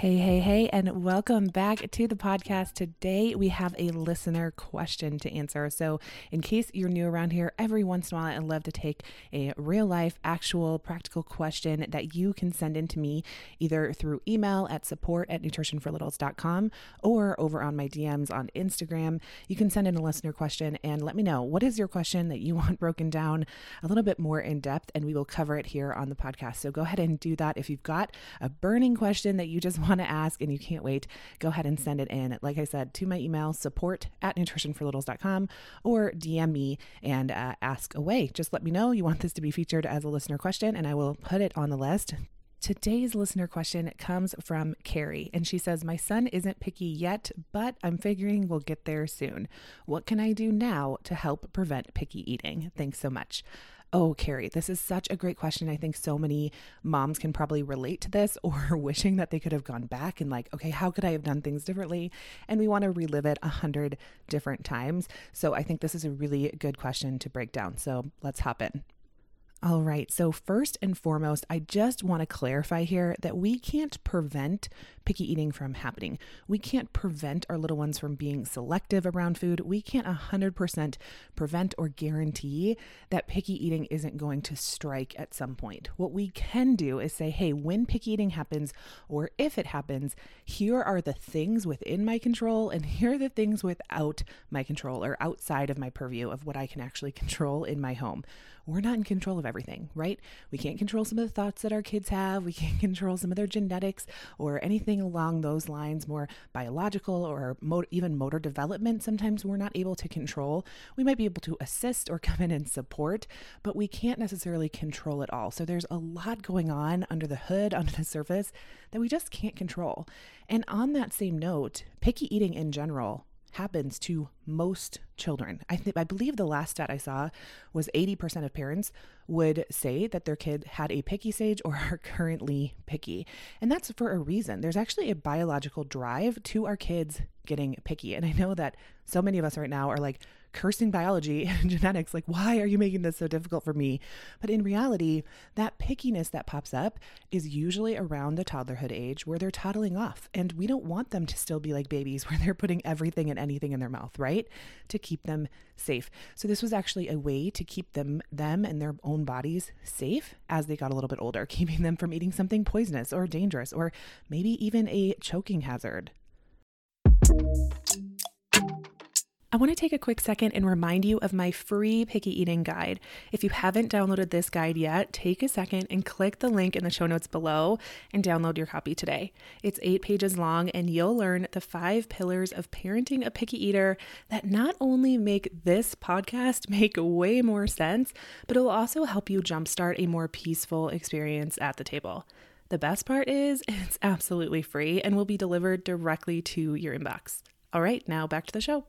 Hey, hey, hey, and welcome back to the podcast. Today we have a listener question to answer. So, in case you're new around here, every once in a while I love to take a real life, actual, practical question that you can send in to me either through email at support at nutritionforlittles.com or over on my DMs on Instagram. You can send in a listener question and let me know what is your question that you want broken down a little bit more in depth, and we will cover it here on the podcast. So, go ahead and do that. If you've got a burning question that you just want to ask and you can't wait, go ahead and send it in. Like I said, to my email, support at nutritionforlittles.com or DM me and uh, ask away. Just let me know you want this to be featured as a listener question and I will put it on the list. Today's listener question comes from Carrie, and she says, My son isn't picky yet, but I'm figuring we'll get there soon. What can I do now to help prevent picky eating? Thanks so much. Oh, Carrie, this is such a great question. I think so many moms can probably relate to this or wishing that they could have gone back and, like, okay, how could I have done things differently? And we want to relive it a hundred different times. So I think this is a really good question to break down. So let's hop in. All right. So, first and foremost, I just want to clarify here that we can't prevent picky eating from happening. We can't prevent our little ones from being selective around food. We can't 100% prevent or guarantee that picky eating isn't going to strike at some point. What we can do is say, hey, when picky eating happens, or if it happens, here are the things within my control, and here are the things without my control or outside of my purview of what I can actually control in my home we're not in control of everything, right? We can't control some of the thoughts that our kids have. We can't control some of their genetics or anything along those lines, more biological or even motor development. Sometimes we're not able to control. We might be able to assist or come in and support, but we can't necessarily control it all. So there's a lot going on under the hood, under the surface that we just can't control. And on that same note, picky eating in general happens to most children. I think I believe the last stat I saw was 80% of parents would say that their kid had a picky stage or are currently picky. And that's for a reason. There's actually a biological drive to our kids getting picky. And I know that so many of us right now are like, cursing biology and genetics, like, why are you making this so difficult for me? But in reality, that pickiness that pops up is usually around the toddlerhood age where they're toddling off. And we don't want them to still be like babies where they're putting everything and anything in their mouth, right? To keep them safe. So this was actually a way to keep them them and their own bodies safe as they got a little bit older, keeping them from eating something poisonous or dangerous or maybe even a choking hazard. I want to take a quick second and remind you of my free picky eating guide. If you haven't downloaded this guide yet, take a second and click the link in the show notes below and download your copy today. It's eight pages long, and you'll learn the five pillars of parenting a picky eater that not only make this podcast make way more sense, but it will also help you jumpstart a more peaceful experience at the table. The best part is it's absolutely free and will be delivered directly to your inbox. All right, now back to the show.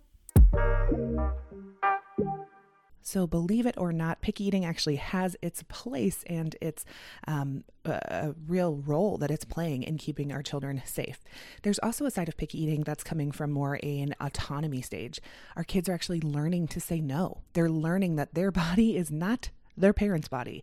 So, believe it or not, picky eating actually has its place and its um, a, real role that it's playing in keeping our children safe. There's also a side of picky eating that's coming from more an autonomy stage. Our kids are actually learning to say no. They're learning that their body is not their parents' body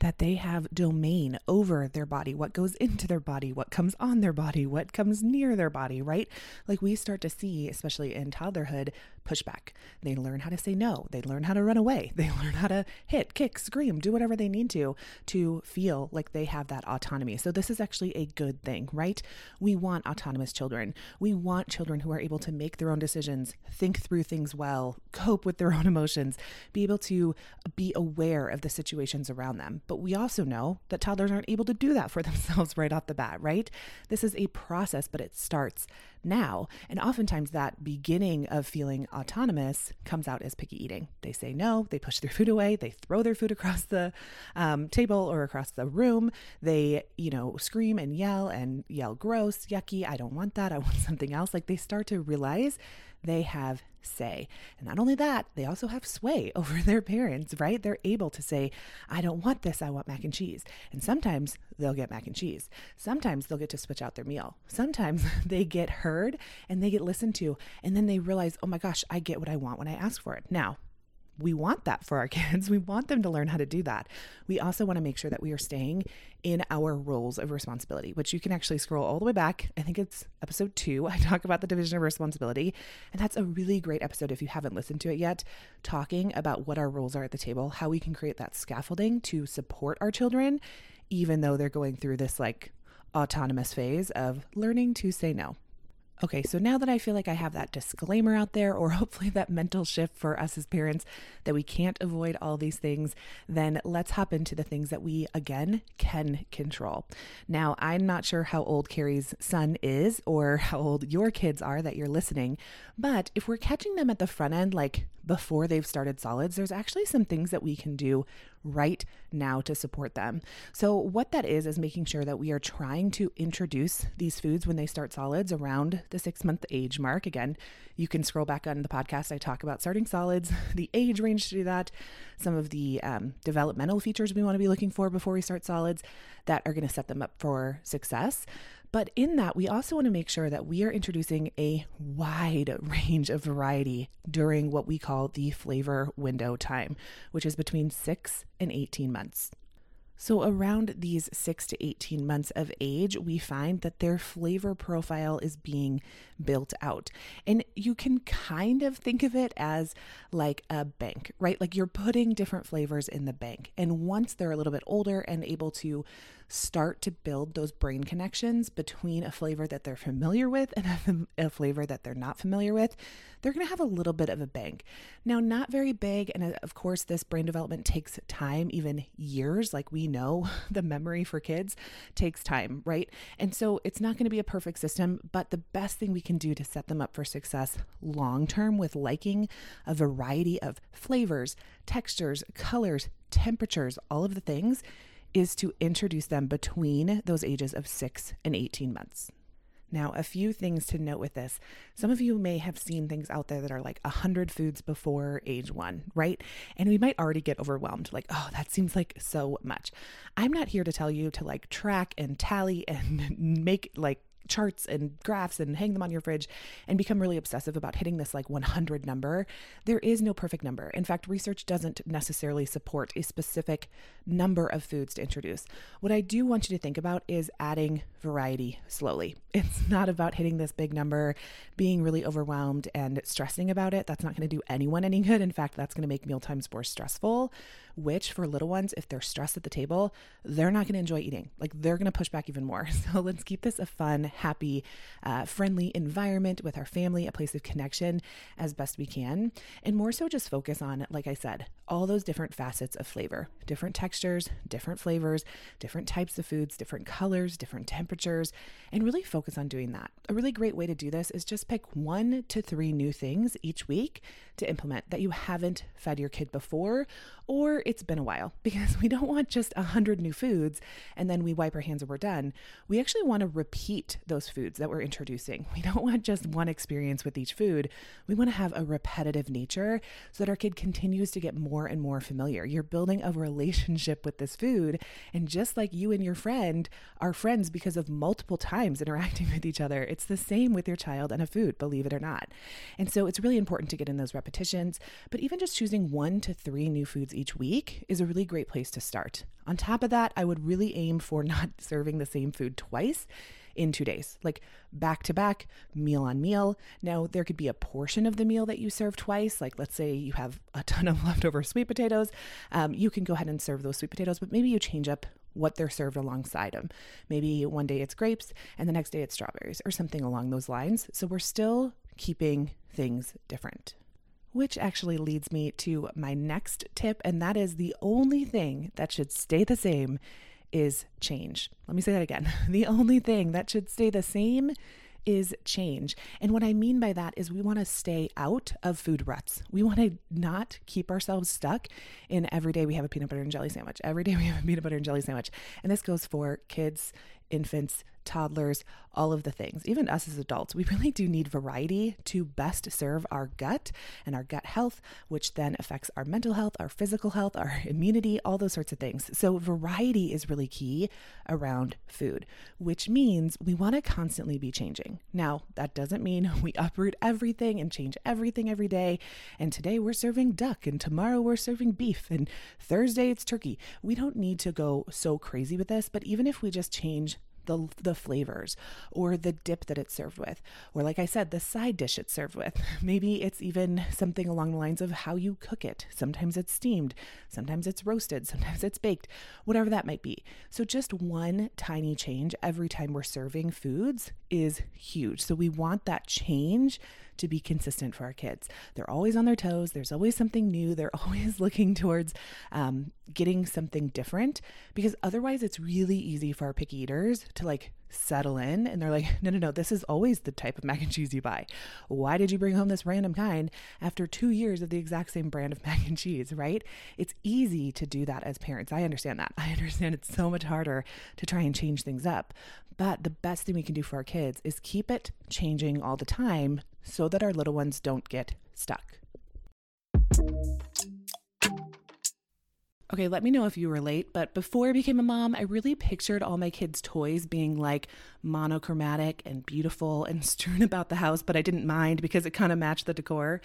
that they have domain over their body, what goes into their body, what comes on their body, what comes near their body, right? Like we start to see, especially in toddlerhood, pushback. They learn how to say no. They learn how to run away. They learn how to hit, kick, scream, do whatever they need to to feel like they have that autonomy. So, this is actually a good thing, right? We want autonomous children. We want children who are able to make their own decisions, think through things well, cope with their own emotions, be able to be aware of the situations around them. But we also know that toddlers aren't able to do that for themselves right off the bat, right? This is a process, but it starts now. And oftentimes that beginning of feeling autonomous comes out as picky eating. They say no, they push their food away, they throw their food across the um, table or across the room. They, you know, scream and yell and yell gross, yucky, I don't want that, I want something else. Like they start to realize they have say. And not only that, they also have sway over their parents, right? They're able to say, I don't want this, I want mac and cheese. And sometimes they'll get mac and cheese. Sometimes they'll get to switch out their meal. Sometimes they get heard and they get listened to. And then they realize, oh my gosh, I get what I want when I ask for it. Now, we want that for our kids. We want them to learn how to do that. We also want to make sure that we are staying in our roles of responsibility, which you can actually scroll all the way back. I think it's episode two. I talk about the division of responsibility. And that's a really great episode if you haven't listened to it yet, talking about what our roles are at the table, how we can create that scaffolding to support our children, even though they're going through this like autonomous phase of learning to say no. Okay, so now that I feel like I have that disclaimer out there, or hopefully that mental shift for us as parents that we can't avoid all these things, then let's hop into the things that we, again, can control. Now, I'm not sure how old Carrie's son is or how old your kids are that you're listening, but if we're catching them at the front end, like before they've started solids, there's actually some things that we can do right now to support them. So, what that is, is making sure that we are trying to introduce these foods when they start solids around the six month age mark. Again, you can scroll back on the podcast. I talk about starting solids, the age range to do that, some of the um, developmental features we want to be looking for before we start solids that are going to set them up for success. But in that, we also want to make sure that we are introducing a wide range of variety during what we call the flavor window time, which is between six and 18 months. So, around these six to 18 months of age, we find that their flavor profile is being built out. And you can kind of think of it as like a bank, right? Like you're putting different flavors in the bank. And once they're a little bit older and able to start to build those brain connections between a flavor that they're familiar with and a, a flavor that they're not familiar with, they're going to have a little bit of a bank. Now, not very big. And uh, of course, this brain development takes time, even years. Like we know, the memory for kids takes time, right? And so it's not going to be a perfect system, but the best thing we can do to set them up for success long term with liking a variety of flavors, textures, colors, temperatures, all of the things is to introduce them between those ages of 6 and 18 months. Now, a few things to note with this. Some of you may have seen things out there that are like 100 foods before age one, right? And we might already get overwhelmed, like, oh, that seems like so much. I'm not here to tell you to like track and tally and make like charts and graphs and hang them on your fridge and become really obsessive about hitting this like 100 number. There is no perfect number. In fact, research doesn't necessarily support a specific number of foods to introduce. What I do want you to think about is adding variety slowly. It's not about hitting this big number, being really overwhelmed and stressing about it. That's not going to do anyone any good. In fact, that's going to make meal times more stressful which for little ones, if they're stressed at the table, they're not going to enjoy eating. Like they're going to push back even more. So let's keep this a fun, happy, uh, friendly environment with our family, a place of connection as best we can. And more so just focus on, like I said, all those different facets of flavor, different textures, different flavors, different types of foods, different colors, different temperatures, and really focus on doing that. A really great way to do this is just pick one to three new things each week to implement that you haven't fed your kid before or it's been a while because we don't want just a hundred new foods and then we wipe our hands and we're done. We actually want to repeat those foods that we're introducing. We don't want just one experience with each food. We want to have a repetitive nature so that our kid continues to get more and more familiar. You're building a relationship with this food. And just like you and your friend are friends because of multiple times interacting with each other, it's the same with your child and a food, believe it or not. And so it's really important to get in those repetitions, but even just choosing one to three new foods each week is a really great place to start. On top of that, I would really aim for not serving the same food twice in two days, like back to back, meal on meal. Now, there could be a portion of the meal that you serve twice. Like, let's say you have a ton of leftover sweet potatoes. Um, you can go ahead and serve those sweet potatoes, but maybe you change up what they're served alongside them. Maybe one day it's grapes and the next day it's strawberries or something along those lines. So we're still keeping things different. Which actually leads me to my next tip, and that is the only thing that should stay the same is change. Let me say that again. The only thing that should stay the same is change. And what I mean by that is we want to stay out of food ruts. We want to not keep ourselves stuck in every day we have a peanut butter and jelly sandwich. Every day we have a peanut butter and jelly sandwich. And this goes for kids infants, toddlers, all of the things, even us as adults, we really do need variety to best serve our gut and our gut health, which then affects our mental health, our physical health, our immunity, all those sorts of things. So, variety is really key around food, which means we want to constantly be changing. Now, that doesn't mean we uproot everything and change everything every day. And today we're serving duck, and tomorrow we're serving beef, and Thursday it's turkey. We don't need to go so crazy with this, but even if we just change the, the flavors or the dip that it's served with, or like I said, the side dish it's served with. Maybe it's even something along the lines of how you cook it. Sometimes it's steamed, sometimes it's roasted, sometimes it's baked, whatever that might be. So, just one tiny change every time we're serving foods is huge. So, we want that change to be consistent for our kids. They're always on their toes. There's always something new. They're always looking towards um, getting something different because otherwise it's really easy for our picky eaters to like settle in and they're like, no, no, no, this is always the type of mac and cheese you buy. Why did you bring home this random kind after two years of the exact same brand of mac and cheese, right? It's easy to do that as parents. I understand that. I understand it's so much harder to try and change things up. But the best thing we can do for our kids is keep it changing all the time so that our little ones don't get stuck. Okay, let me know if you relate, but before I became a mom, I really pictured all my kids' toys being like monochromatic and beautiful and strewn about the house, but I didn't mind because it kind of matched the decor.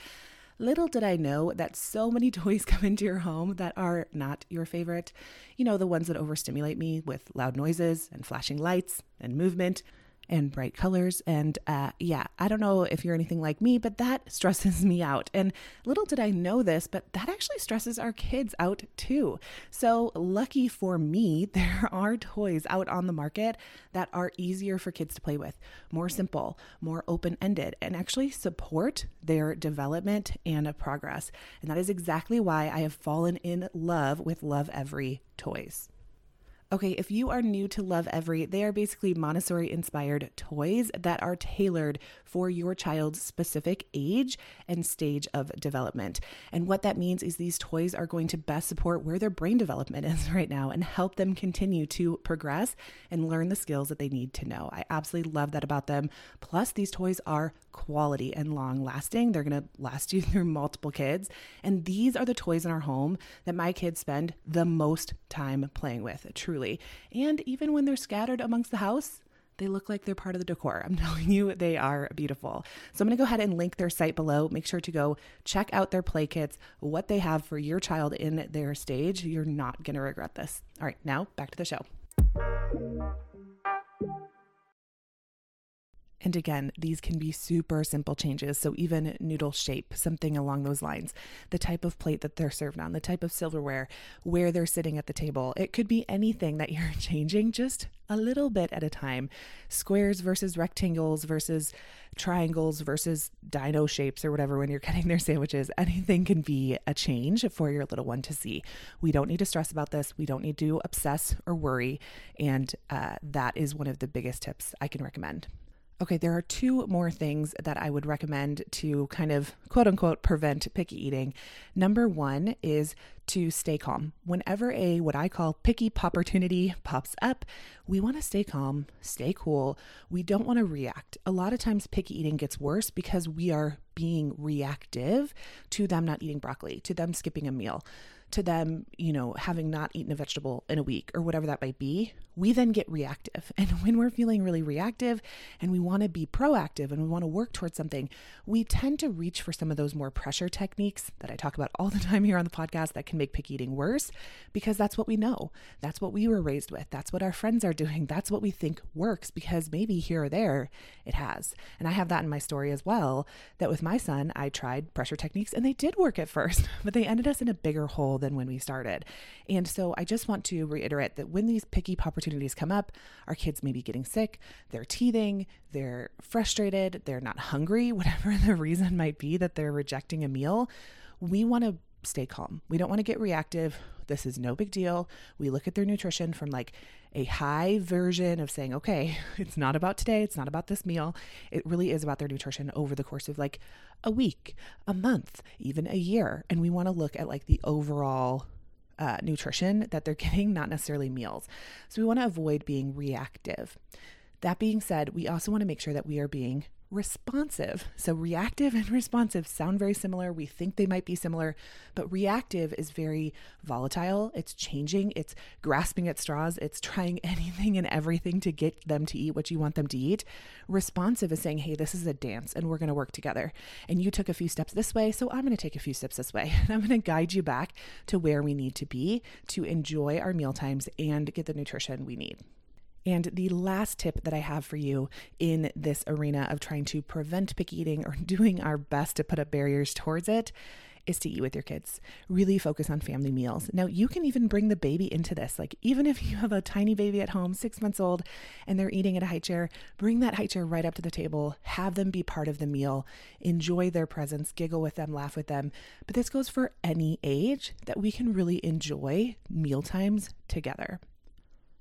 Little did I know that so many toys come into your home that are not your favorite. You know, the ones that overstimulate me with loud noises and flashing lights and movement and bright colors. And uh, yeah, I don't know if you're anything like me, but that stresses me out. And little did I know this, but that actually stresses our kids out too. So, lucky for me, there are toys out on the market that are easier for kids to play with, more simple, more open ended, and actually support their development and progress. And that is exactly why I have fallen in love with Lovevery toys. Okay, if you are new to Lovevery, they are basically Montessori inspired toys that are tailored for your child's specific age and stage of development. And what that means is these toys are going to best support where their brain development is right now and help them continue to progress and learn the skills that they need to know. I absolutely love that about them. Plus, these toys are quality and long lasting. They're going to last you through multiple kids. And these are the toys in our home that my kids spend the most time playing with, truly And even when they're scattered amongst the house, they look like they're part of the decor. I'm telling you, they are beautiful. So I'm going to go ahead and link their site below. Make sure to go check out their play kits, what they have for your child in their stage. You're not going to regret this. All right, now back to the show. And again, these can be super simple changes. So, even noodle shape, something along those lines, the type of plate that they're served on, the type of silverware, where they're sitting at the table. It could be anything that you're changing just a little bit at a time. Squares versus rectangles versus triangles versus dino shapes or whatever when you're cutting their sandwiches. Anything can be a change for your little one to see. We don't need to stress about this. We don't need to obsess or worry. And uh, that is one of the biggest tips I can recommend. Okay, there are two more things that I would recommend to kind of quote unquote prevent picky eating. Number one is to stay calm. Whenever a what I call picky opportunity pops up, we want to stay calm, stay cool. We don't want to react. A lot of times, picky eating gets worse because we are being reactive to them not eating broccoli, to them skipping a meal to them, you know, having not eaten a vegetable in a week or whatever that might be, we then get reactive. And when we're feeling really reactive and we want to be proactive and we want to work towards something, we tend to reach for some of those more pressure techniques that I talk about all the time here on the podcast that can make picky eating worse because that's what we know. That's what we were raised with. That's what our friends are doing. That's what we think works because maybe here or there it has. And I have that in my story as well that with my son, I tried pressure techniques and they did work at first, but they ended us in a bigger hole than when we started. And so I just want to reiterate that when these picky opportunities come up, our kids may be getting sick, they're teething, they're frustrated, they're not hungry, whatever the reason might be that they're rejecting a meal, we want to stay calm. We don't want to get reactive. This is no big deal. We look at their nutrition from like a high version of saying, okay, it's not about today, it's not about this meal. It really is about their nutrition over the course of like a week, a month, even a year. And we want to look at like the overall uh, nutrition that they're getting, not necessarily meals. So we want to avoid being reactive. That being said, we also want to make sure that we are being responsive. So, reactive and responsive sound very similar. We think they might be similar, but reactive is very volatile. It's changing, it's grasping at straws, it's trying anything and everything to get them to eat what you want them to eat. Responsive is saying, hey, this is a dance and we're going to work together. And you took a few steps this way, so I'm going to take a few steps this way. And I'm going to guide you back to where we need to be to enjoy our meal times and get the nutrition we need. And the last tip that I have for you in this arena of trying to prevent picky eating or doing our best to put up barriers towards it is to eat with your kids. Really focus on family meals. Now, you can even bring the baby into this. Like, even if you have a tiny baby at home, six months old, and they're eating at a high chair, bring that high chair right up to the table. Have them be part of the meal. Enjoy their presence, giggle with them, laugh with them. But this goes for any age that we can really enjoy meal times together.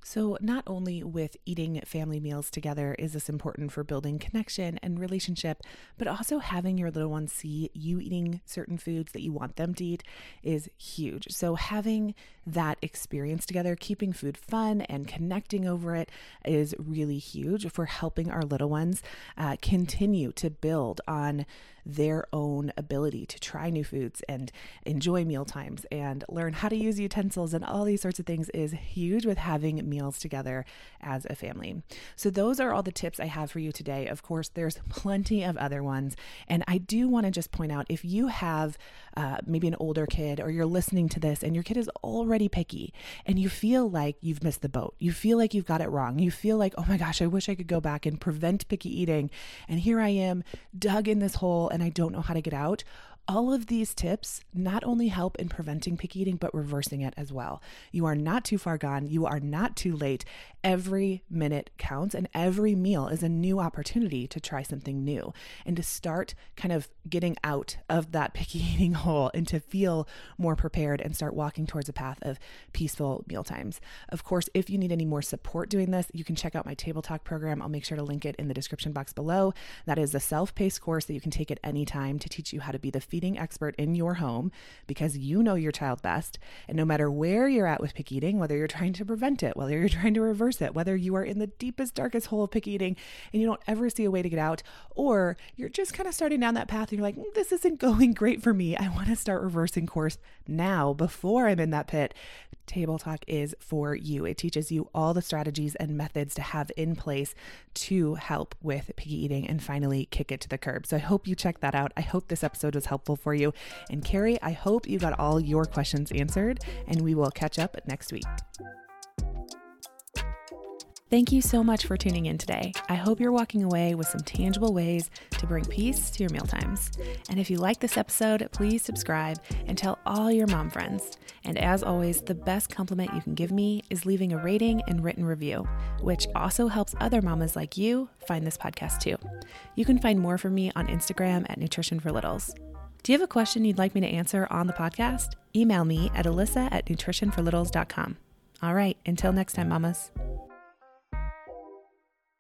So, not only with eating family meals together is this important for building connection and relationship, but also having your little ones see you eating certain foods that you want them to eat is huge. So, having that experience together, keeping food fun and connecting over it is really huge for helping our little ones uh, continue to build on their own ability to try new foods and enjoy meal times and learn how to use utensils and all these sorts of things is huge with having meals together as a family. So, those are all the tips I have for you today. Of course, there's plenty of other ones. And I do want to just point out if you have uh, maybe an older kid or you're listening to this and your kid is already picky and you feel like you've missed the boat, you feel like you've got it wrong, you feel like, oh my gosh, I wish I could go back and prevent picky eating. And here I am dug in this hole and I don't know how to get out. All of these tips not only help in preventing picky eating, but reversing it as well. You are not too far gone. You are not too late. Every minute counts, and every meal is a new opportunity to try something new and to start kind of getting out of that picky eating hole and to feel more prepared and start walking towards a path of peaceful meal times. Of course, if you need any more support doing this, you can check out my Table Talk program. I'll make sure to link it in the description box below. That is a self paced course that you can take at any time to teach you how to be the feeding expert in your home because you know your child best. And no matter where you're at with pick eating, whether you're trying to prevent it, whether you're trying to reverse it, whether you are in the deepest, darkest hole of pick eating and you don't ever see a way to get out, or you're just kind of starting down that path and you're like, mm, this isn't going great for me. I want to start reversing course now before I'm in that pit. Table Talk is for you. It teaches you all the strategies and methods to have in place to help with picky eating and finally kick it to the curb. So I hope you check that out. I hope this episode was helpful helpful for you. And Carrie, I hope you got all your questions answered, and we will catch up next week. Thank you so much for tuning in today. I hope you're walking away with some tangible ways to bring peace to your mealtimes. And if you like this episode, please subscribe and tell all your mom friends. And as always, the best compliment you can give me is leaving a rating and written review, which also helps other mamas like you find this podcast too. You can find more from me on Instagram at Nutrition for Littles. Do you have a question you'd like me to answer on the podcast? Email me at alyssa at nutritionforlittles.com. All right, until next time, mamas.